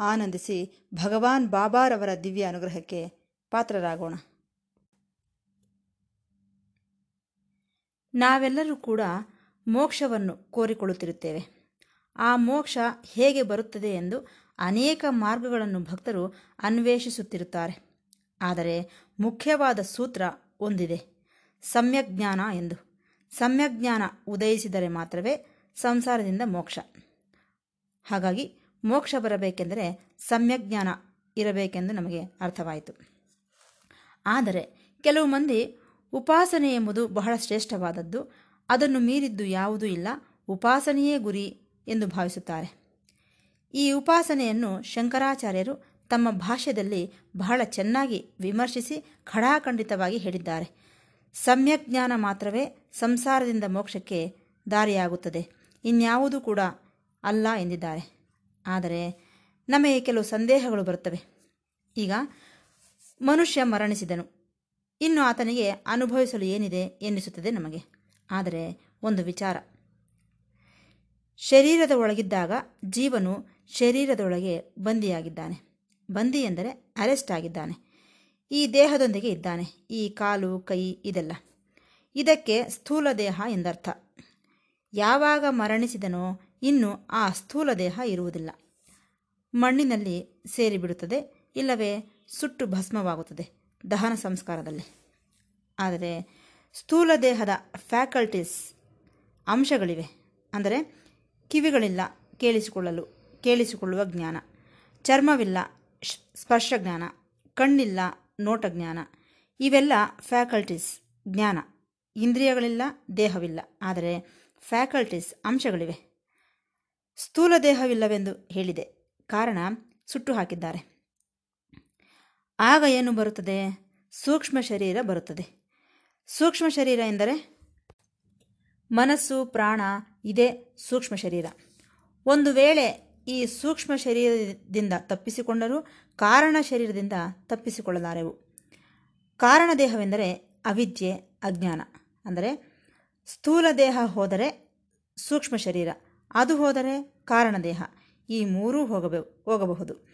ಆನಂದಿಸಿ ಭಗವಾನ್ ಬಾಬಾರವರ ದಿವ್ಯ ಅನುಗ್ರಹಕ್ಕೆ ಪಾತ್ರರಾಗೋಣ. ನಾವೆಲ್ಲರೂ ಕೂಡ ಮೋಕ್ಷವನ್ನು ಕೋರಿಕೊಳ್ಳುತ್ತಿರುತ್ತೇವೆ. ಆ ಮೋಕ್ಷ ಹೇಗೆ ಬರುತ್ತದೆ ಎಂದು ಅನೇಕ ಮಾರ್ಗಗಳನ್ನು ಭಕ್ತರು ಅನ್ವೇಷಿಸುತ್ತಿರುತ್ತಾರೆ. ಆದರೆ ಮುಖ್ಯವಾದ ಸೂತ್ರ ಒಂದಿದೆ. ಸಮ್ಯಜ್ಞಾನ ಎಂದು. ಸಮ್ಯಜ್ಞಾನ ಉದಯಿಸಿದರೆ ಮಾತ್ರವೇ ಸಂಸಾರದಿಂದ ಮೋಕ್ಷ. ಹಾಗಾಗಿ ಮೋಕ್ಷ ಬರಬೇಕೆಂದರೆ ಸಮ್ಯಜ್ಞಾನ ಇರಬೇಕೆಂದು ನಮಗೆ ಅರ್ಥವಾಯಿತು. ಆದರೆ ಕೆಲವು ಮಂದಿ ಉಪಾಸನೆ ಎಂಬುದು ಬಹಳ ಶ್ರೇಷ್ಠವಾದದ್ದು. ಅದನ್ನು ಮೀರಿದ್ದು ಯಾವುದೂ ಇಲ್ಲ. ಉಪಾಸನೆಯೇ ಗುರಿ ಎಂದು ಭಾವಿಸುತ್ತಾರೆ. ಈ ಉಪಾಸನೆಯನ್ನು ಶಂಕರಾಚಾರ್ಯರು ತಮ್ಮ ಭಾಷ್ಯದಲ್ಲಿ ಬಹಳ ಚೆನ್ನಾಗಿ ವಿಮರ್ಶಿಸಿ ಖಡಾಖಂಡಿತವಾಗಿ ಹೇಳಿದ್ದಾರೆ. ಸಮ್ಯಜ್ಞಾನ ಮಾತ್ರವೇ ಸಂಸಾರದಿಂದ ಮೋಕ್ಷಕ್ಕೆ ದಾರಿಯಾಗುತ್ತದೆ. ಇನ್ಯಾವುದೂ ಕೂಡ ಅಲ್ಲ ಎಂದಿದ್ದಾರೆ. ಆದರೆ ನಮಗೆ ಕೆಲವು ಸಂದೇಹಗಳು ಬರುತ್ತವೆ. ಈಗ ಮನುಷ್ಯ ಮರಣಿಸಿದನು. ಇನ್ನು ಆತನಿಗೆ ಅನುಭವಿಸಲು ಏನಿದೆ ಎನ್ನಿಸುತ್ತದೆ ನಮಗೆ. ಆದರೆ ಒಂದು ವಿಚಾರ. ಶರೀರದ ಒಳಗಿದ್ದಾಗ ಜೀವನು ಶರೀರದೊಳಗೆ ಬಂದಿಯಾಗಿದ್ದಾನೆ. ಬಂದಿ ಎಂದರೆ ಅರೆಸ್ಟ್ ಆಗಿದ್ದಾನೆ. ಈ ದೇಹದೊಂದಿಗೆ ಇದ್ದಾನೆ. ಈ ಕಾಲು, ಕೈ ಇದೆಲ್ಲ. ಇದಕ್ಕೆ ಸ್ಥೂಲ ದೇಹ ಎಂದರ್ಥ. ಯಾವಾಗ ಮರಣಿಸಿದನೋ ಇನ್ನು ಆ ಸ್ಥೂಲ ದೇಹ ಇರುವುದಿಲ್ಲ. ಮಣ್ಣಿನಲ್ಲಿ ಸೇರಿಬಿಡುತ್ತದೆ, ಇಲ್ಲವೇ ಸುಟ್ಟು ಭಸ್ಮವಾಗುತ್ತದೆ ದಹನ ಸಂಸ್ಕಾರದಲ್ಲಿ. ಆದರೆ ಸ್ಥೂಲ ದೇಹದ ಫ್ಯಾಕಲ್ಟೀಸ್ ಅಂಶಗಳಿವೆ. ಅಂದರೆ ಕಿವಿಗಳಿಲ್ಲ ಕೇಳಿಸಿಕೊಳ್ಳಲು, ಕೇಳಿಸಿಕೊಳ್ಳುವ ಜ್ಞಾನ. ಚರ್ಮವಿಲ್ಲ ಸ್ಪರ್ಶ ಜ್ಞಾನ. ಕಣ್ಣಿಲ್ಲ ನೋಟ ಜ್ಞಾನ. ಇವೆಲ್ಲ ಫ್ಯಾಕಲ್ಟೀಸ್ ಜ್ಞಾನ. ಇಂದ್ರಿಯಗಳಿಲ್ಲ, ದೇಹವಿಲ್ಲ. ಆದರೆ ಫ್ಯಾಕಲ್ಟೀಸ್ ಅಂಶಗಳಿವೆ. ಸ್ಥೂಲ ದೇಹವಿಲ್ಲವೆಂದು ಹೇಳಿದೆ. ಕಾರಣ, ಸುಟ್ಟು ಹಾಕಿದ್ದಾರೆ. ಆಗ ಏನು ಬರುತ್ತದೆ? ಸೂಕ್ಷ್ಮ ಶರೀರ ಬರುತ್ತದೆ. ಸೂಕ್ಷ್ಮ ಶರೀರ ಎಂದರೆ ಮನಸ್ಸು, ಪ್ರಾಣ, ಇದೇ ಸೂಕ್ಷ್ಮ ಶರೀರ. ಒಂದು ವೇಳೆ ಈ ಸೂಕ್ಷ್ಮ ಶರೀರದಿಂದ ತಪ್ಪಿಸಿಕೊಂಡರೂ ಕಾರಣ ಶರೀರದಿಂದ ತಪ್ಪಿಸಿಕೊಳ್ಳಲಾರೆವು. ಕಾರಣ ದೇಹವೆಂದರೆ ಅವಿದ್ಯೆ, ಅಜ್ಞಾನ. ಅಂದರೆ ಸ್ಥೂಲ ದೇಹ ಹೋದರೆ ಸೂಕ್ಷ್ಮ ಶರೀರ. ಅದು ಹೋದರೆ ಕಾರಣ ದೇಹ ಈ ಮೂರೂ ಹೋಗಬೆ, ಹೋಗಬಹುದು.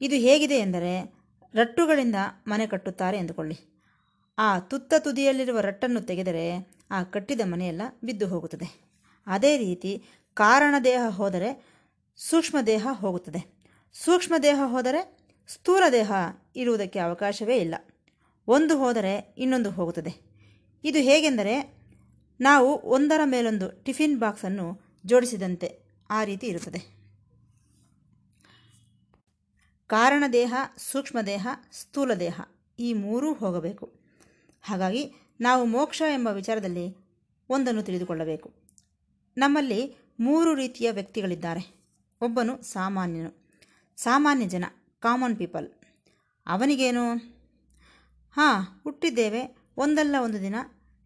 ಇದು ಹೇಗಿದೆ ಎಂದರೆ ರಟ್ಟುಗಳಿಂದ ಮನೆ ಕಟ್ಟುತ್ತಾರೆ ಎಂದುಕೊಳ್ಳಿ. ಆ ತುತ್ತ ತುದಿಯಲ್ಲಿರುವ ರಟ್ಟನ್ನು ತೆಗೆದರೆ ಆ ಕಟ್ಟಿದ ಮನೆಯೆಲ್ಲ ಬಿದ್ದು ಹೋಗುತ್ತದೆ. ಅದೇ ರೀತಿ ಕಾರಣ ದೇಹ ಹೋದರೆ ಸೂಕ್ಷ್ಮ ದೇಹ ಹೋಗುತ್ತದೆ. ಸೂಕ್ಷ್ಮ ದೇಹ ಹೋದರೆ ಸ್ಥೂಲ ದೇಹ ಇರುವುದಕ್ಕೆ ಅವಕಾಶವೇ ಇಲ್ಲ. ಒಂದು ಹೋದರೆ ಇನ್ನೊಂದು ಹೋಗುತ್ತದೆ. ಇದು ಹೇಗೆಂದರೆ ನಾವು ಒಂದರ ಮೇಲೊಂದು ಟಿಫಿನ್ ಬಾಕ್ಸನ್ನು ಜೋಡಿಸಿದಂತೆ ಆ ರೀತಿ ಇರುತ್ತದೆ. ಕಾರಣ ದೇಹ, ಸೂಕ್ಷ್ಮ ದೇಹ, ಸ್ಥೂಲ ದೇಹ ಈ ಮೂರೂ ಹೋಗಬೇಕು. ಹಾಗಾಗಿ ನಾವು ಮೋಕ್ಷ ಎಂಬ ವಿಚಾರದಲ್ಲಿ ಒಂದನ್ನು ತಿಳಿದುಕೊಳ್ಳಬೇಕು. ನಮ್ಮಲ್ಲಿ ಮೂರು ರೀತಿಯ ವ್ಯಕ್ತಿಗಳಿದ್ದಾರೆ. ಒಬ್ಬನು ಸಾಮಾನ್ಯನು. ಸಾಮಾನ್ಯ ಜನ, ಕಾಮನ್ ಪೀಪಲ್. ಅವನಿಗೇನು? ಹಾಂ, ಹುಟ್ಟಿದ್ದೇವೆ, ಒಂದಲ್ಲ ಒಂದು ದಿನ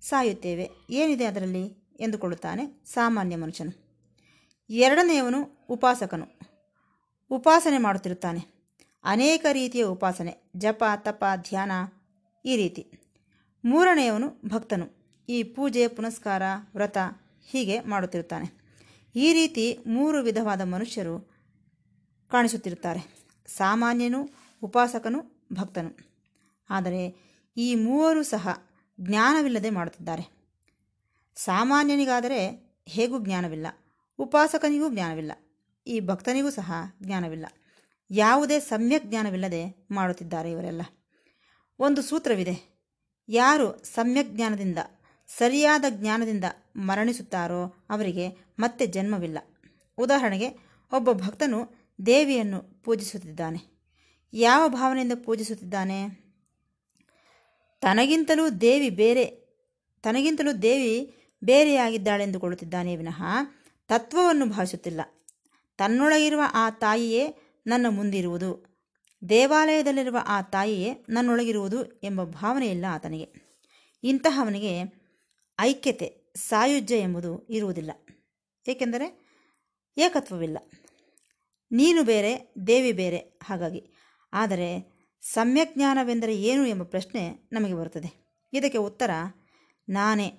ಸಾಯುತ್ತೇವೆ. ಏನಿದೆ ಅದರಲ್ಲಿ? ಎಂದುಕೊಳ್ಳುತ್ತಾನೆ ಸಾಮಾನ್ಯ ಮನುಷ್ಯನು. ಎರಡನೆಯವನು ಉಪಾಸಕನು. ಉಪಾಸನೆ ಮಾಡುತ್ತಿರುತ್ತಾನೆ. ಅನೇಕ ರೀತಿಯ ಉಪಾಸನೆ, ಜಪ, ತಪ, ಧ್ಯಾನ ಈ ರೀತಿ. ಮೂರನೆಯವನು ಭಕ್ತನು. ಈ ಪೂಜೆ, ಪುನಸ್ಕಾರ, ವ್ರತ ಹೀಗೆ ಮಾಡುತ್ತಿರುತ್ತಾನೆ. ಈ ರೀತಿ ಮೂರು ವಿಧವಾದ ಮನುಷ್ಯರು ಕಾಣಿಸುತ್ತಿರುತ್ತಾರೆ. ಸಾಮಾನ್ಯನು, ಉಪಾಸಕನು, ಭಕ್ತನು. ಆದರೆ ಈ ಮೂವರು ಸಹ ಜ್ಞಾನವಿಲ್ಲದೆ ಮಾಡುತ್ತಿದ್ದಾರೆ. ಸಾಮಾನ್ಯನಿಗಾದರೆ ಹೇಗೂ ಜ್ಞಾನವಿಲ್ಲ. ಉಪಾಸಕನಿಗೂ ಜ್ಞಾನವಿಲ್ಲ. ಈ ಭಕ್ತನಿಗೂ ಸಹ ಜ್ಞಾನವಿಲ್ಲ. ಯಾವುದೇ ಸಮ್ಯಕ್ ಜ್ಞಾನವಿಲ್ಲದೆ ಮಾಡುತ್ತಿದ್ದಾರೆ ಇವರೆಲ್ಲ. ಒಂದು ಸೂತ್ರವಿದೆ. ಯಾರು ಸಮ್ಯಕ್ ಜ್ಞಾನದಿಂದ, ಸರಿಯಾದ ಜ್ಞಾನದಿಂದ ಮರಣಿಸುತ್ತಾರೋ ಅವರಿಗೆ ಮತ್ತೆ ಜನ್ಮವಿಲ್ಲ. ಉದಾಹರಣೆಗೆ, ಒಬ್ಬ ಭಕ್ತನು ದೇವಿಯನ್ನು ಪೂಜಿಸುತ್ತಿದ್ದಾನೆ. ಯಾವ ಭಾವನೆಯಿಂದ ಪೂಜಿಸುತ್ತಿದ್ದಾನೆ? ತನಗಿಂತಲೂ ದೇವಿ ಬೇರೆ, ತನಗಿಂತಲೂ ದೇವಿ ಬೇರೆಯಾಗಿದ್ದಾಳೆಂದುಕೊಳ್ಳುತ್ತಿದ್ದಾನೆ ವಿನಃ ತತ್ವವನ್ನು ಭಾವಿಸುತ್ತಿಲ್ಲ. ತನ್ನೊಳಗಿರುವ ಆ ತಾಯಿಯೇ ನನ್ನ ಮುಂದಿರುವುದು. ದೇವಾಲಯದಲ್ಲಿರುವ ಆ ತಾಯಿಯೇ ನನ್ನೊಳಗಿರುವುದು ಎಂಬ ಭಾವನೆ ಇಲ್ಲ ಆತನಿಗೆ. ಇಂತಹವನಿಗೆ ಐಕ್ಯತೆ, ಸಾಯುಜ್ಯ ಎಂಬುದು ಇರುವುದಿಲ್ಲ. ಏಕೆಂದರೆ ಏಕತ್ವವಿಲ್ಲ. ನೀನು ಬೇರೆ, ದೇವಿ ಬೇರೆ ಹಾಗಾಗಿ. ಆದರೆ ಸಮ್ಯಜ್ಞಾನವೆಂದರೆ ಏನು ಎಂಬ ಪ್ರಶ್ನೆ ನಮಗೆ ಬರುತ್ತದೆ. ಇದಕ್ಕೆ ಉತ್ತರ ನಾನೇ.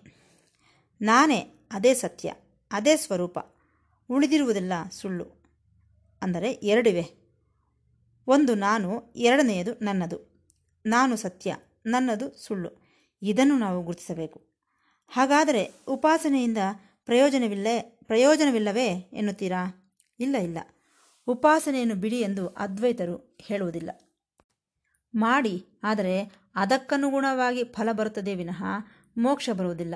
ನಾನೇ, ಅದೇ ಸತ್ಯ. ಅದೇ ಸ್ವರೂಪ. ಉಳಿದಿರುವುದೆಲ್ಲ ಸುಳ್ಳು. ಅಂದರೆ ಎರಡಿವೆ. ಒಂದು ನಾನು, ಎರಡನೆಯದು ನನ್ನದು. ನಾನು ಸತ್ಯ, ನನ್ನದು ಸುಳ್ಳು. ಇದನ್ನು ನಾವು ಗುರುತಿಸಬೇಕು. ಹಾಗಾದರೆ ಉಪಾಸನೆಯಿಂದ ಪ್ರಯೋಜನವಿಲ್ಲೇ, ಪ್ರಯೋಜನವಿಲ್ಲವೇ ಎನ್ನುತ್ತೀರಾ? ಇಲ್ಲ ಇಲ್ಲ. ಉಪಾಸನೆಯನ್ನು ಬಿಡಿ ಎಂದು ಅದ್ವೈತರು ಹೇಳುವುದಿಲ್ಲ. ಮಾಡಿ, ಆದರೆ ಅದಕ್ಕನುಗುಣವಾಗಿ ಫಲ ಬರುತ್ತದೆ ವಿನಃ ಮೋಕ್ಷ ಬರುವುದಿಲ್ಲ.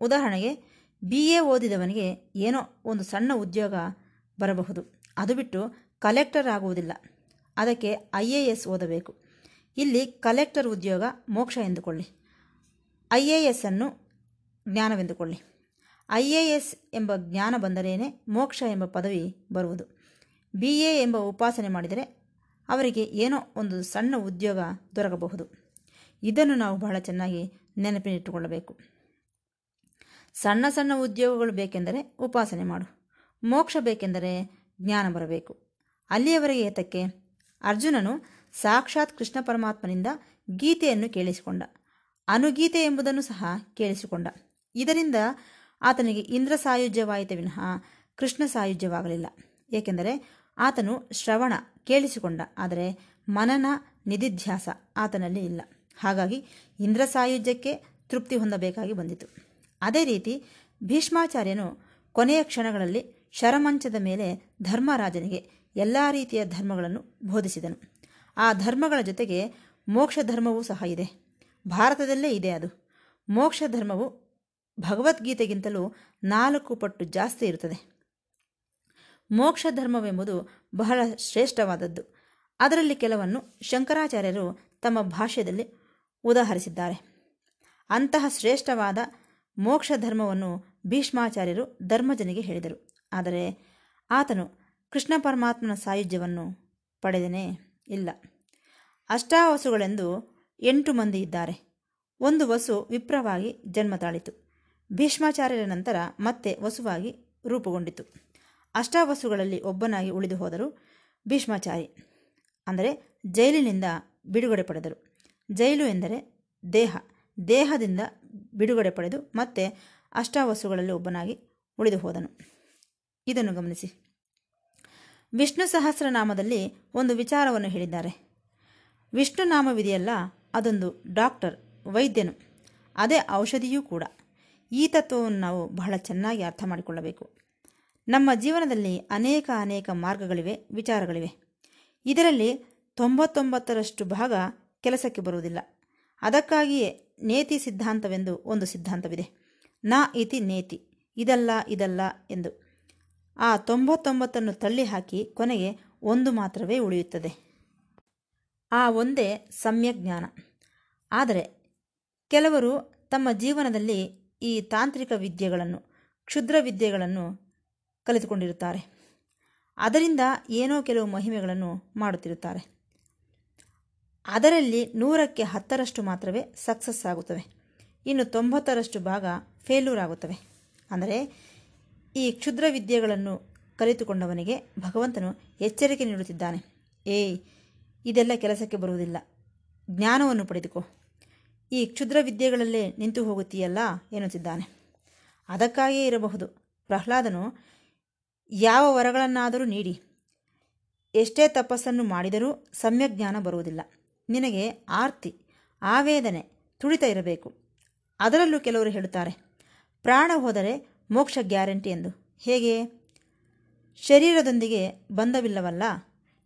ಉದಾಹರಣೆಗೆ ಬಿ ಎ ಓದಿದವನಿಗೆ ಏನೋ ಒಂದು ಸಣ್ಣ ಉದ್ಯೋಗ ಬರಬಹುದು. ಅದು ಬಿಟ್ಟು ಕಲೆಕ್ಟರ್ ಆಗುವುದಿಲ್ಲ. ಅದಕ್ಕೆ ಐ ಎ ಎಸ್ ಓದಬೇಕು. ಇಲ್ಲಿ ಕಲೆಕ್ಟರ್ ಉದ್ಯೋಗ ಮೋಕ್ಷ ಎಂದುಕೊಳ್ಳಿ. ಐ ಎ ಎಸ್ ಅನ್ನು ಜ್ಞಾನವೆಂದುಕೊಳ್ಳಿ. ಐ ಎ ಎಸ್ ಎಂಬ ಜ್ಞಾನ ಬಂದರೇನೆ ಮೋಕ್ಷ ಎಂಬ ಪದವಿ ಬರುವುದು. ಬಿ ಎ ಎಂಬ ಉಪಾಸನೆ ಮಾಡಿದರೆ ಅವರಿಗೆ ಏನೋ ಒಂದು ಸಣ್ಣ ಉದ್ಯೋಗ ದೊರಕಬಹುದು. ಇದನ್ನು ನಾವು ಬಹಳ ಚೆನ್ನಾಗಿ ನೆನಪಿನಿಟ್ಟುಕೊಳ್ಳಬೇಕು. ಸಣ್ಣ ಸಣ್ಣ ಉದ್ಯೋಗಗಳು ಬೇಕೆಂದರೆ ಉಪಾಸನೆ ಮಾಡು. ಮೋಕ್ಷ ಬೇಕೆಂದರೆ ಜ್ಞಾನ ಬರಬೇಕು. ಅಲ್ಲಿಯವರೆಗೆ ಏತಕ್ಕೆ ಅರ್ಜುನನು ಸಾಕ್ಷಾತ್ ಕೃಷ್ಣ ಪರಮಾತ್ಮನಿಂದ ಗೀತೆಯನ್ನು ಕೇಳಿಸಿಕೊಂಡ. ಅನುಗೀತೆ ಎಂಬುದನ್ನು ಸಹ ಕೇಳಿಸಿಕೊಂಡ. ಇದರಿಂದ ಆತನಿಗೆ ಇಂದ್ರ ಸಾಯುಜ್ಯವಾಯಿತ ವಿನಃ ಕೃಷ್ಣ ಸಾಯುಜ್ಯವಾಗಲಿಲ್ಲ. ಏಕೆಂದರೆ ಆತನು ಶ್ರವಣ ಕೇಳಿಸಿಕೊಂಡ, ಆದರೆ ಮನನ ನಿಧಿಧ್ಯಾಸ ಆತನಲ್ಲಿ ಇಲ್ಲ. ಹಾಗಾಗಿ ಇಂದ್ರ ಸಾಯುಜ್ಯಕ್ಕೆ ತೃಪ್ತಿ ಹೊಂದಬೇಕಾಗಿ ಬಂದಿತು. ಅದೇ ರೀತಿ ಭೀಷ್ಮಾಚಾರ್ಯನು ಕೊನೆಯ ಕ್ಷಣಗಳಲ್ಲಿ ಶರಮಂಚದ ಮೇಲೆ ಧರ್ಮರಾಜನಿಗೆ ಎಲ್ಲ ರೀತಿಯ ಧರ್ಮಗಳನ್ನು ಬೋಧಿಸಿದನು. ಆ ಧರ್ಮಗಳ ಜೊತೆಗೆ ಮೋಕ್ಷ ಧರ್ಮವೂ ಸಹ ಇದೆ. ಭಾರತದಲ್ಲೇ ಇದೆ ಅದು. ಮೋಕ್ಷ ಧರ್ಮವು ಭಗವದ್ಗೀತೆಗಿಂತಲೂ ನಾಲ್ಕು ಪಟ್ಟು ಜಾಸ್ತಿ ಇರುತ್ತದೆ. ಮೋಕ್ಷ ಧರ್ಮವೆಂಬುದು ಬಹಳ ಶ್ರೇಷ್ಠವಾದದ್ದು. ಅದರಲ್ಲಿ ಕೆಲವನ್ನು ಶಂಕರಾಚಾರ್ಯರು ತಮ್ಮ ಭಾಷ್ಯದಲ್ಲಿ ಉದಾಹರಿಸಿದ್ದಾರೆ. ಅಂತಹ ಶ್ರೇಷ್ಠವಾದ ಮೋಕ್ಷ ಧರ್ಮವನ್ನು ಭೀಷ್ಮಾಚಾರ್ಯರು ಧರ್ಮಜನಿಗೆ ಹೇಳಿದರು. ಆದರೆ ಆತನು ಕೃಷ್ಣ ಪರಮಾತ್ಮನ ಸಾಯುಜ್ಯವನ್ನು ಪಡೆದನೇ ಇಲ್ಲ. ಅಷ್ಟಾವಸುಗಳೆಂದು ಎಂಟು ಮಂದಿ ಇದ್ದಾರೆ. ಒಂದು ವಸು ವಿಪ್ರವಾಗಿ ಜನ್ಮ ತಾಳಿತು ಭೀಷ್ಮಾಚಾರ್ಯರ ನಂತರ ಮತ್ತೆ ವಸುವಾಗಿ ರೂಪುಗೊಂಡಿತು. ಅಷ್ಟಾವಸುಗಳಲ್ಲಿ ಒಬ್ಬನಾಗಿ ಉಳಿದು ಹೋದರು ಭೀಷ್ಮಾಚಾರಿ. ಅಂದರೆ ಜೈಲಿನಿಂದ ಬಿಡುಗಡೆ ಪಡೆದರು. ಜೈಲು ಎಂದರೆ ದೇಹ. ದೇಹದಿಂದ ಬಿಡುಗಡೆ ಪಡೆದು ಮತ್ತೆ ಅಷ್ಟಾವಸುಗಳಲ್ಲಿ ಒಬ್ಬನಾಗಿ ಉಳಿದು ಹೋದನು. ಇದನ್ನು ಗಮನಿಸಿ. ವಿಷ್ಣು ಸಹಸ್ರನಾಮದಲ್ಲಿ ಒಂದು ವಿಚಾರವನ್ನು ಹೇಳಿದ್ದಾರೆ. ವಿಷ್ಣು ನಾಮವಿದೆಯಲ್ಲ, ಅದೊಂದು ಡಾಕ್ಟರ್, ವೈದ್ಯನು. ಅದೇ ಔಷಧಿಯೂ ಕೂಡ. ಈ ತತ್ವವನ್ನು ನಾವು ಬಹಳ ಚೆನ್ನಾಗಿ ಅರ್ಥ ಮಾಡಿಕೊಳ್ಳಬೇಕು. ನಮ್ಮ ಜೀವನದಲ್ಲಿ ಅನೇಕ ಅನೇಕ ಮಾರ್ಗಗಳಿವೆ, ವಿಚಾರಗಳಿವೆ. ಇದರಲ್ಲಿ ತೊಂಬತ್ತೊಂಬತ್ತರಷ್ಟು ಭಾಗ ಕೆಲಸಕ್ಕೆ ಬರುವುದಿಲ್ಲ. ಅದಕ್ಕಾಗಿಯೇ ನೇತಿ ಸಿದ್ಧಾಂತವೆಂದು ಒಂದು ಸಿದ್ಧಾಂತವಿದೆ. ನ ಇತಿ ನೇತಿ, ಇದಲ್ಲ ಇದಲ್ಲ ಎಂದು. ಆ ತೊಂಬತ್ತೊಂಬತ್ತನ್ನು ತಳ್ಳಿ ಹಾಕಿ ಕೊನೆಗೆ ಒಂದು ಮಾತ್ರವೇ ಉಳಿಯುತ್ತದೆ. ಆ ಒಂದೇ ಸಮ್ಯಜ್ಞಾನ ಆದರೆ ಕೆಲವರು ತಮ್ಮ ಜೀವನದಲ್ಲಿ ಈ ತಾಂತ್ರಿಕ ವಿದ್ಯೆಗಳನ್ನು, ಕ್ಷುದ್ರ ವಿದ್ಯೆಗಳನ್ನು ಕಲಿತುಕೊಂಡಿರುತ್ತಾರೆ. ಅದರಿಂದ ಏನೋ ಕೆಲವು ಮಹಿಮೆಗಳನ್ನು ಮಾಡುತ್ತಿರುತ್ತಾರೆ. ಅದರಲ್ಲಿ ನೂರಕ್ಕೆ ಹತ್ತರಷ್ಟು ಮಾತ್ರವೇ ಸಕ್ಸಸ್ ಆಗುತ್ತವೆ. ಇನ್ನು ತೊಂಬತ್ತರಷ್ಟು ಭಾಗ ಫೇಲ್ಯೂರ್ ಆಗುತ್ತವೆ. ಅಂದರೆ ಈ ಕ್ಷುದ್ರ ವಿದ್ಯೆಗಳನ್ನು ಕಲಿತುಕೊಂಡವನಿಗೆ ಭಗವಂತನು ಎಚ್ಚರಿಕೆ ನೀಡುತ್ತಿದ್ದಾನೆ. ಏ ಇದೆಲ್ಲ ಕೆಲಸಕ್ಕೆ ಬರುವುದಿಲ್ಲ. ಜ್ಞಾನವನ್ನು ಪಡೆದುಕೋ. ಈ ಕ್ಷುದ್ರ ವಿದ್ಯೆಗಳಲ್ಲೇ ನಿಂತು ಹೋಗುತ್ತೀಯಲ್ಲ ಎನ್ನುತ್ತಿದ್ದಾನೆ. ಅದಕ್ಕಾಗಿಯೇ ಇರಬಹುದು. ಪ್ರಹ್ಲಾದನು, ಯಾವ ವರಗಳನ್ನಾದರೂ ನೀಡಿ. ಎಷ್ಟೇ ತಪಸ್ಸನ್ನು ಮಾಡಿದರೂ ಸಮ್ಯಜ್ಞಾನ ಬರುವುದಿಲ್ಲ. ನಿನಗೆ ಆರ್ತಿ, ಆವೇದನೆ ತುಳಿತ ಇರಬೇಕು. ಅದರಲ್ಲೂ ಕೆಲವರು ಹೇಳುತ್ತಾರೆ, ಪ್ರಾಣ ಹೋದರೆ ಮೋಕ್ಷ ಗ್ಯಾರಂಟಿ ಎಂದು. ಹೇಗೆ? ಶರೀರದೊಂದಿಗೆ ಬಂಧವಿಲ್ಲವಲ್ಲ,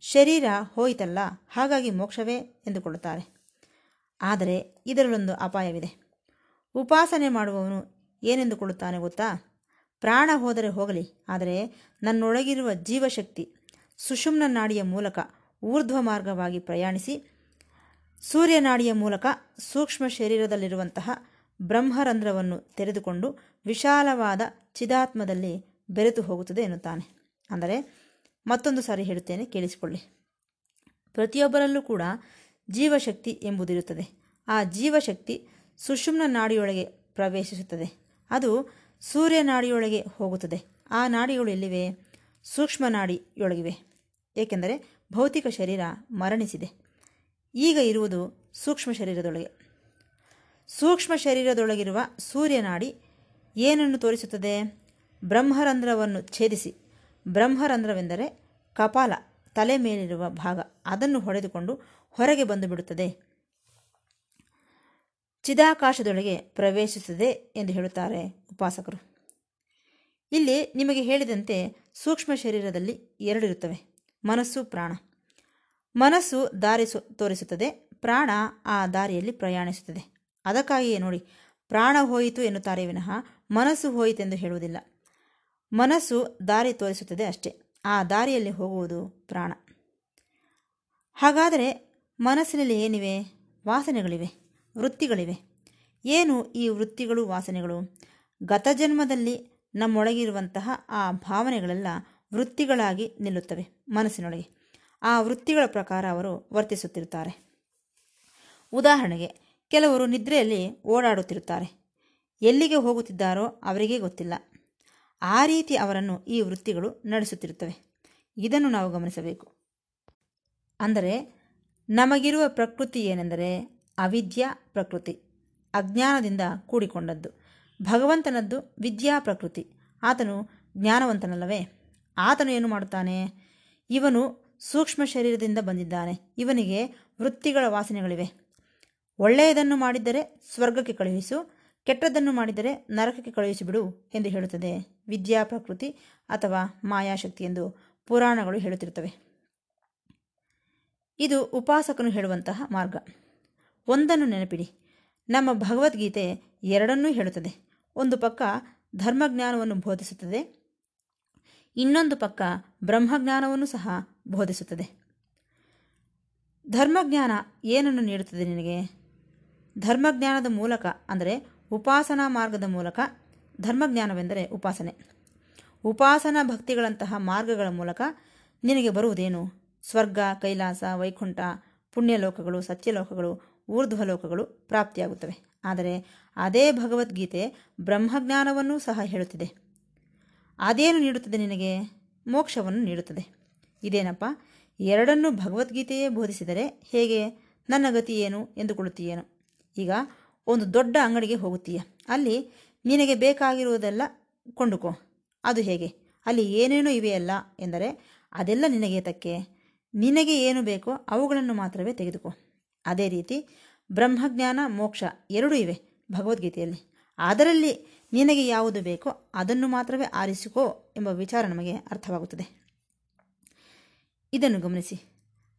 ಶರೀರ ಹೋಯಿತಲ್ಲ, ಹಾಗಾಗಿ ಮೋಕ್ಷವೇ ಎಂದುಕೊಳ್ಳುತ್ತಾರೆ. ಆದರೆ ಇದರಲ್ಲೊಂದು ಅಪಾಯವಿದೆ. ಉಪಾಸನೆ ಮಾಡುವವನು ಏನೆಂದುಕೊಳ್ಳುತ್ತಾನೆ ಗೊತ್ತಾ? ಪ್ರಾಣ ಹೋದರೆ ಹೋಗಲಿ, ಆದರೆ ನನ್ನೊಳಗಿರುವ ಜೀವಶಕ್ತಿ ಸುಷುಮ್ನ ನಾಡಿಯ ಮೂಲಕ ಊರ್ಧ್ವ ಮಾರ್ಗವಾಗಿ ಪ್ರಯಾಣಿಸಿ ಸೂರ್ಯನಾಡಿಯ ಮೂಲಕ ಸೂಕ್ಷ್ಮ ಶರೀರದಲ್ಲಿರುವಂತಹ ಬ್ರಹ್ಮರಂಧ್ರವನ್ನು ತೆರೆದುಕೊಂಡು ವಿಶಾಲವಾದ ಚಿದಾತ್ಮದಲ್ಲಿ ಬೆರೆತು ಹೋಗುತ್ತದೆ ಎನ್ನುತ್ತಾನೆ. ಅಂದರೆ ಮತ್ತೊಂದು ಸಾರಿ ಹೇಳುತ್ತೇನೆ, ಕೇಳಿಸಿಕೊಳ್ಳಿ. ಪ್ರತಿಯೊಬ್ಬರಲ್ಲೂ ಕೂಡ ಜೀವಶಕ್ತಿ ಎಂಬುದಿರುತ್ತದೆ. ಆ ಜೀವಶಕ್ತಿ ಸುಷುಮ್ನ ನಾಡಿಯೊಳಗೆ ಪ್ರವೇಶಿಸುತ್ತದೆ. ಅದು ಸೂರ್ಯ ನಾಡಿಯೊಳಗೆ ಹೋಗುತ್ತದೆ. ಆ ನಾಡಿಗಳು ಎಲ್ಲಿವೆ? ಸೂಕ್ಷ್ಮ ನಾಡಿಯೊಳಗಿವೆ. ಏಕೆಂದರೆ ಭೌತಿಕ ಶರೀರ ಮರಣಿಸಿದೆ. ಈಗ ಇರುವುದು ಸೂಕ್ಷ್ಮ ಶರೀರದೊಳಗೆ. ಸೂಕ್ಷ್ಮ ಶರೀರದೊಳಗಿರುವ ಸೂರ್ಯನಾಡಿ ಏನನ್ನು ತೋರಿಸುತ್ತದೆ? ಬ್ರಹ್ಮರಂಧ್ರವನ್ನು ಛೇದಿಸಿ. ಬ್ರಹ್ಮರಂಧ್ರವೆಂದರೆ ಕಪಾಲ, ತಲೆ ಮೇಲಿರುವ ಭಾಗ. ಅದನ್ನು ಹೊಡೆದುಕೊಂಡು ಹೊರಗೆ ಬಂದು ಬಿಡುತ್ತದೆ. ಚಿದಾಕಾಶದೊಳಗೆ ಪ್ರವೇಶಿಸುತ್ತದೆ ಎಂದು ಹೇಳುತ್ತಾರೆ ಉಪಾಸಕರು. ಇಲ್ಲಿ ನಿಮಗೆ ಹೇಳಿದಂತೆ ಸೂಕ್ಷ್ಮ ಶರೀರದಲ್ಲಿ ಎರಡಿರುತ್ತವೆ ಮನಸ್ಸು, ಪ್ರಾಣ. ಮನಸ್ಸು ದಾರಿ ತೋರಿಸುತ್ತದೆ, ಪ್ರಾಣ ಆ ದಾರಿಯಲ್ಲಿ ಪ್ರಯಾಣಿಸುತ್ತದೆ. ಅದಕ್ಕಾಗಿಯೇ ನೋಡಿ, ಪ್ರಾಣ ಹೋಯಿತು ಎನ್ನುತ್ತಾರೆ ವಿನಃ ಮನಸ್ಸು ಹೋಯಿತೆಂದು ಹೇಳುವುದಿಲ್ಲ. ಮನಸ್ಸು ದಾರಿ ತೋರಿಸುತ್ತದೆ ಅಷ್ಟೇ, ಆ ದಾರಿಯಲ್ಲಿ ಹೋಗುವುದು ಪ್ರಾಣ. ಹಾಗಾದರೆ ಮನಸ್ಸಿನಲ್ಲಿ ಏನಿವೆ? ವಾಸನೆಗಳಿವೆ, ವೃತ್ತಿಗಳಿವೆ. ಏನು ಈ ವೃತ್ತಿಗಳು, ವಾಸನೆಗಳು? ಗತಜನ್ಮದಲ್ಲಿ ನಮ್ಮೊಳಗಿರುವಂತಹ ಆ ಭಾವನೆಗಳೆಲ್ಲ ವೃತ್ತಿಗಳಾಗಿ ನಿಲ್ಲುತ್ತವೆ ಮನಸ್ಸಿನೊಳಗೆ. ಆ ವೃತ್ತಿಗಳ ಪ್ರಕಾರ ಅವರು ವರ್ತಿಸುತ್ತಿರುತ್ತಾರೆ. ಉದಾಹರಣೆಗೆ, ಕೆಲವರು ನಿದ್ರೆಯಲ್ಲಿ ಓಡಾಡುತ್ತಿರುತ್ತಾರೆ. ಎಲ್ಲಿಗೆ ಹೋಗುತ್ತಿದ್ದಾರೋ ಅವರಿಗೆ ಗೊತ್ತಿಲ್ಲ. ಆ ರೀತಿ ಅವರನ್ನು ಈ ವೃತ್ತಿಗಳು ನಡೆಸುತ್ತಿರುತ್ತವೆ. ಇದನ್ನು ನಾವು ಗಮನಿಸಬೇಕು. ಅಂದರೆ, ನಮಗಿರುವ ಪ್ರಕೃತಿ ಏನೆಂದರೆ ಅವಿದ್ಯಾ ಪ್ರಕೃತಿ, ಅಜ್ಞಾನದಿಂದ ಕೂಡಿಕೊಂಡದ್ದು. ಭಗವಂತನದ್ದು ವಿದ್ಯಾ ಪ್ರಕೃತಿ. ಆತನು ಜ್ಞಾನವಂತನಲ್ಲವೇ? ಆತನು ಏನು ಮಾಡುತ್ತಾನೆ? ಇವನು ಸೂಕ್ಷ್ಮ ಶರೀರದಿಂದ ಬಂದಿದ್ದಾನೆ. ಇವನಿಗೆ ವೃತ್ತಿಗಳ ವಾಸನೆಗಳಿವೆ. ಒಳ್ಳೆಯದನ್ನು ಮಾಡಿದ್ದರೆ ಸ್ವರ್ಗಕ್ಕೆ ಕಳುಹಿಸು, ಕೆಟ್ಟದ್ದನ್ನು ಮಾಡಿದರೆ ನರಕಕ್ಕೆ ಕಳುಹಿಸಿಬಿಡು ಎಂದು ಹೇಳುತ್ತದೆ. ವಿದ್ಯಾ ಪ್ರಕೃತಿ ಅಥವಾ ಮಾಯಾಶಕ್ತಿ ಎಂದು ಪುರಾಣಗಳು ಹೇಳುತ್ತಿರುತ್ತವೆ. ಇದು ಉಪಾಸಕನು ಹೇಳುವಂತಹ ಮಾರ್ಗ. ಒಂದನ್ನು ನೆನಪಿಡಿ. ನಮ್ಮ ಭಗವದ್ಗೀತೆ ಎರಡನ್ನೂ ಹೇಳುತ್ತದೆ. ಒಂದು ಪಕ್ಕ ಧರ್ಮಜ್ಞಾನವನ್ನು ಬೋಧಿಸುತ್ತದೆ. ಇನ್ನೊಂದು ಪಕ್ಕ ಬ್ರಹ್ಮಜ್ಞಾನವನ್ನು ಸಹ ಬೋಧಿಸುತ್ತದೆ. ಧರ್ಮಜ್ಞಾನ ಏನನ್ನು ನೀಡುತ್ತದೆ ನಿನಗೆ? ಧರ್ಮಜ್ಞಾನದ ಮೂಲಕ ಅಂದರೆ ಉಪಾಸನಾ ಮಾರ್ಗದ ಮೂಲಕ ಧರ್ಮಜ್ಞಾನವೆಂದರೆ ಉಪಾಸನೆ. ಉಪಾಸನಾ ಭಕ್ತಿಗಳಂತಹ ಮಾರ್ಗಗಳ ಮೂಲಕ ನಿನಗೆ ಬರುವುದೇನು? ಸ್ವರ್ಗ, ಕೈಲಾಸ, ವೈಕುಂಠ, ಪುಣ್ಯಲೋಕಗಳು, ಸತ್ಯಲೋಕಗಳು, ಊರ್ಧ್ವಲೋಕಗಳು ಪ್ರಾಪ್ತಿಯಾಗುತ್ತವೆ. ಆದರೆ ಅದೇ ಭಗವದ್ಗೀತೆ ಬ್ರಹ್ಮಜ್ಞಾನವನ್ನೂ ಸಹ ಹೇಳುತ್ತಿದೆ. ಅದೇನು ನೀಡುತ್ತದೆ ನಿನಗೆ? ಮೋಕ್ಷವನ್ನು ನೀಡುತ್ತದೆ. ಇದೇನಪ್ಪ? ಎರಡನ್ನೂ ಭಗವದ್ಗೀತೆಯೇ ಬೋಧಿಸಿದರೆ ಹೇಗೆ? ನನ್ನ ಗತಿ ಏನು ಎಂದುಕೊಳ್ಳುತ್ತೀಯೇನು? ಈಗ ಒಂದು ದೊಡ್ಡ ಅಂಗಡಿಗೆ ಹೋಗುತ್ತೀಯ. ಅಲ್ಲಿ ನಿನಗೆ ಬೇಕಾಗಿರುವುದೆಲ್ಲ ಕೊಂಡುಕೋ. ಅದು ಹೇಗೆ? ಅಲ್ಲಿ ಏನೇನೋ ಇವೆಯಲ್ಲ ಎಂದರೆ ಅದೆಲ್ಲ ನಿನಗೆ ತಕ್ಕೆ ನಿನಗೆ ಏನು ಬೇಕೋ ಅವುಗಳನ್ನು ಮಾತ್ರವೇ ತೆಗೆದುಕೋ. ಅದೇ ರೀತಿ ಬ್ರಹ್ಮಜ್ಞಾನ, ಮೋಕ್ಷ ಎರಡೂ ಇವೆ ಭಗವದ್ಗೀತೆಯಲ್ಲಿ. ಅದರಲ್ಲಿ ನಿನಗೆ ಯಾವುದು ಬೇಕೋ ಅದನ್ನು ಮಾತ್ರವೇ ಆರಿಸಿಕೋ ಎಂಬ ವಿಚಾರ ನಮಗೆ ಅರ್ಥವಾಗುತ್ತದೆ. ಇದನ್ನು ಗಮನಿಸಿ.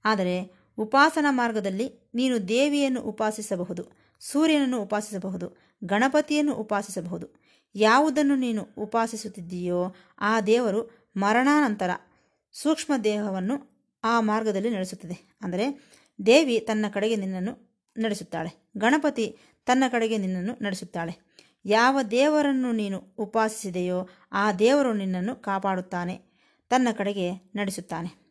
ಆದರೆ ಉಪಾಸನಾ ಮಾರ್ಗದಲ್ಲಿ ನೀನು ದೇವಿಯನ್ನು ಉಪಾಸಿಸಬಹುದು, ಸೂರ್ಯನನ್ನು ಉಪಾಸಿಸಬಹುದು, ಗಣಪತಿಯನ್ನು ಉಪಾಸಿಸಬಹುದು. ಯಾವುದನ್ನು ನೀನು ಉಪಾಸಿಸುತ್ತಿದ್ದೀಯೋ ಆ ದೇವರು ಮರಣಾನಂತರ ಸೂಕ್ಷ್ಮ ದೇಹವನ್ನು ಆ ಮಾರ್ಗದಲ್ಲಿ ನಡೆಸುತ್ತದೆ. ಅಂದರೆ ದೇವಿ ತನ್ನ ಕಡೆಗೆ ನಿನ್ನನ್ನು ನಡೆಸುತ್ತಾಳೆ, ಗಣಪತಿ ತನ್ನ ಕಡೆಗೆ ನಿನ್ನನ್ನು ನಡೆಸುತ್ತಾಳೆ. ಯಾವ ದೇವರನ್ನು ನೀನು ಉಪಾಸಿಸಿದೆಯೋ ಆ ದೇವರು ನಿನ್ನನ್ನು ಕಾಪಾಡುತ್ತಾನೆ, ತನ್ನ ಕಡೆಗೆ ನಡೆಸುತ್ತಾನೆ.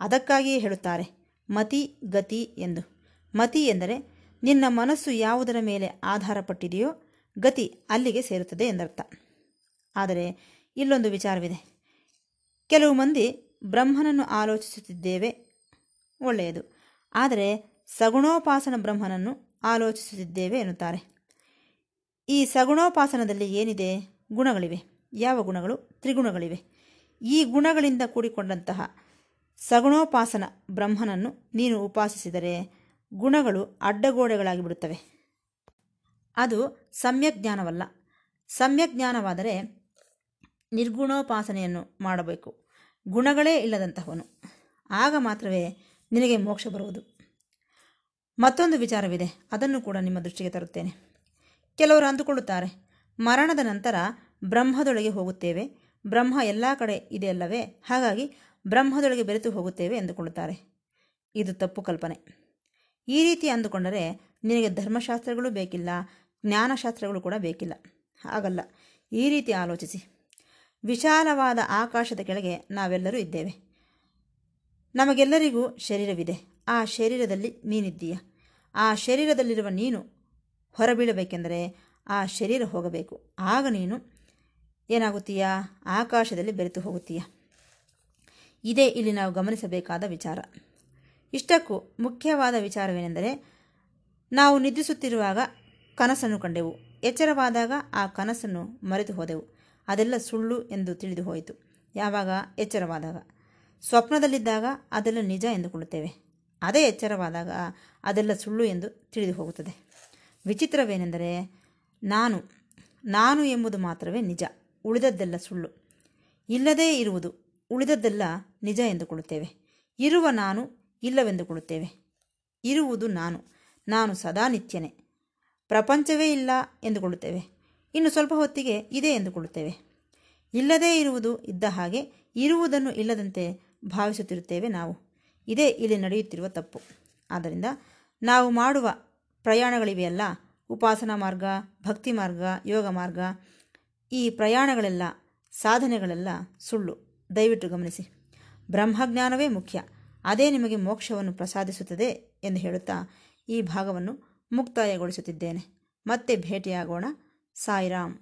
ಅದಕ್ಕಾಗಿಯೇ ಹೇಳುತ್ತಾರೆ, ಮತಿ, ಗತಿ ಎಂದು. ಮತಿ ಎಂದರೆ, ನಿನ್ನ ಮನಸ್ಸು ಯಾವುದರ ಮೇಲೆ ಆಧಾರಪಟ್ಟಿದೆಯೋ, ಗತಿ ಅಲ್ಲಿಗೆ ಸೇರುತ್ತದೆ ಎಂದರ್ಥ. ಆದರೆ, ಇಲ್ಲೊಂದು ವಿಚಾರವಿದೆ. ಕೆಲವು ಮಂದಿ ಬ್ರಹ್ಮನನ್ನು ಆಲೋಚಿಸುತ್ತಿದ್ದೇವೆ, ಒಳ್ಳೆಯದು. ಆದರೆ, ಸಗುಣೋಪಾಸನ ಬ್ರಹ್ಮನನ್ನು ಆಲೋಚಿಸುತ್ತಿದ್ದೇವೆ ಎನ್ನುತ್ತಾರೆ. ಈ ಸಗುಣೋಪಾಸನದಲ್ಲಿ ಏನಿದೆ? ಗುಣಗಳಿವೆ. ಯಾವ ಗುಣಗಳು? ತ್ರಿಗುಣಗಳಿವೆ. ಈ ಗುಣಗಳಿಂದ ಕೂಡಿಕೊಂಡಂತಹ ಸಗುಣೋಪಾಸನ ಬ್ರಹ್ಮನನ್ನು ನೀನು ಉಪಾಸಿಸಿದರೆ ಗುಣಗಳು ಅಡ್ಡಗೋಡೆಗಳಾಗಿ ಬಿಡುತ್ತವೆ ಅದು ಸಮ್ಯಕ್ ಜ್ಞಾನವಲ್ಲ. ಸಮ್ಯಕ್ ಜ್ಞಾನವಾದರೆ ನಿರ್ಗುಣೋಪಾಸನೆಯನ್ನು ಮಾಡಬೇಕು. ಗುಣಗಳೇ ಇಲ್ಲದಂತಹವನು. ಆಗ ಮಾತ್ರವೇ ನಿನಗೆ ಮೋಕ್ಷ ಬರುವುದು. ಮತ್ತೊಂದು ವಿಚಾರವಿದೆ. ಅದನ್ನು ಕೂಡ ನಿಮ್ಮ ದೃಷ್ಟಿಗೆ ತರುತ್ತೇನೆ. ಕೆಲವರು ಅಂದುಕೊಳ್ಳುತ್ತಾರೆ, ಮರಣದ ನಂತರ ಬ್ರಹ್ಮದೊಳಗೆ ಹೋಗುತ್ತೇವೆ. ಬ್ರಹ್ಮ ಎಲ್ಲ ಕಡೆ ಇದೆಯಲ್ಲವೇ ಹಾಗಾಗಿ ಬ್ರಹ್ಮದೊಳಗೆ ಬೆರೆತು ಹೋಗುತ್ತೇವೆ ಎಂದುಕೊಳ್ಳುತ್ತಾರೆ. ಇದು ತಪ್ಪು ಕಲ್ಪನೆ. ಈ ರೀತಿ ಅಂದುಕೊಂಡರೆ ನಿನಗೆ ಧರ್ಮಶಾಸ್ತ್ರಗಳು ಬೇಕಿಲ್ಲ, ಜ್ಞಾನಶಾಸ್ತ್ರಗಳು ಕೂಡ ಬೇಕಿಲ್ಲ. ಹಾಗಲ್ಲ, ಈ ರೀತಿ ಆಲೋಚಿಸಿ. ವಿಶಾಲವಾದ ಆಕಾಶದ ಕೆಳಗೆ ನಾವೆಲ್ಲರೂ ಇದ್ದೇವೆ. ನಮಗೆಲ್ಲರಿಗೂ ಶರೀರವಿದೆ. ಆ ಶರೀರದಲ್ಲಿ ನೀನಿದ್ದೀಯ. ಆ ಶರೀರದಲ್ಲಿರುವ ನೀನು ಹೊರಬೀಳಬೇಕೆಂದರೆ ಆ ಶರೀರ ಹೋಗಬೇಕು. ಆಗ ನೀನು ಏನಾಗುತ್ತೀಯಾ? ಆಕಾಶದಲ್ಲಿ ಬೆರೆತು ಹೋಗುತ್ತೀಯ? ಇದೇ ಇಲ್ಲಿ ನಾವು ಗಮನಿಸಬೇಕಾದ ವಿಚಾರ. ಇಷ್ಟಕ್ಕೂ ಮುಖ್ಯವಾದ ವಿಚಾರವೇನೆಂದರೆ, ನಾವು ನಿದ್ರಿಸುತ್ತಿರುವಾಗ ಕನಸನ್ನು ಕಂಡೆವು. ಎಚ್ಚರವಾದಾಗ ಆ ಕನಸನ್ನು ಮರೆತು ಹೋದೆವು. ಅದೆಲ್ಲ ಸುಳ್ಳು ಎಂದು ತಿಳಿದು ಹೋಯಿತು. ಯಾವಾಗ? ಎಚ್ಚರವಾದಾಗ. ಸ್ವಪ್ನದಲ್ಲಿದ್ದಾಗ ಅದೆಲ್ಲ ನಿಜ ಎಂದುಕೊಳ್ಳುತ್ತೇವೆ. ಅದೇ ಎಚ್ಚರವಾದಾಗ ಅದೆಲ್ಲ ಸುಳ್ಳು ಎಂದು ತಿಳಿದು ಹೋಗುತ್ತದೆ. ವಿಚಿತ್ರವೇನೆಂದರೆ, ನಾನು ನಾನು ಎಂಬುದು ಮಾತ್ರವೇ ನಿಜ. ಉಳಿದದ್ದೆಲ್ಲ ಸುಳ್ಳು. ಇಲ್ಲದೇ ಇರುವುದು ಉಳಿದದ್ದೆಲ್ಲ ನಿಜ ಎಂದುಕೊಳ್ಳುತ್ತೇವೆ. ಇರುವ ನಾನು ಇಲ್ಲವೆಂದುಕೊಳ್ಳುತ್ತೇವೆ. ಇರುವುದು ನಾನು. ನಾನು ಸದಾ ನಿತ್ಯನೆ. ಪ್ರಪಂಚವೇ ಇಲ್ಲ ಎಂದುಕೊಳ್ಳುತ್ತೇವೆ. ಇನ್ನು ಸ್ವಲ್ಪ ಹೊತ್ತಿಗೆ ಇದೆ ಎಂದುಕೊಳ್ಳುತ್ತೇವೆ. ಇಲ್ಲದೇ ಇರುವುದು ಇದ್ದ ಹಾಗೆ ಇರುವುದನ್ನು ಇಲ್ಲದಂತೆ ಭಾವಿಸುತ್ತಿರುತ್ತೇವೆ ನಾವು. ಇದೇ ಇಲ್ಲಿ ನಡೆಯುತ್ತಿರುವ ತಪ್ಪು. ಆದ್ದರಿಂದ ನಾವು ಮಾಡುವ ಪ್ರಯಾಣಗಳಿವೆಯಲ್ಲ. ಉಪಾಸನಾ ಮಾರ್ಗ, ಭಕ್ತಿ ಮಾರ್ಗ, ಯೋಗ ಮಾರ್ಗ. ಈ ಪ್ರಯಾಣಗಳೆಲ್ಲ, ಸಾಧನೆಗಳೆಲ್ಲ ಸುಳ್ಳು. ದಯವಿಟ್ಟು ಗಮನಿಸಿ. ಬ್ರಹ್ಮಜ್ಞಾನವೇ ಮುಖ್ಯ. ಅದೇ ನಿಮಗೆ ಮೋಕ್ಷವನ್ನು ಪ್ರಸಾದಿಸುತ್ತದೆ ಎಂದು ಹೇಳುತ್ತಾ ಈ ಭಾಗವನ್ನು ಮುಕ್ತಾಯಗೊಳಿಸುತ್ತಿದ್ದೇನೆ. ಮತ್ತೆ ಭೇಟಿಯಾಗೋಣ. ಸಾಯಿರಾಮ್.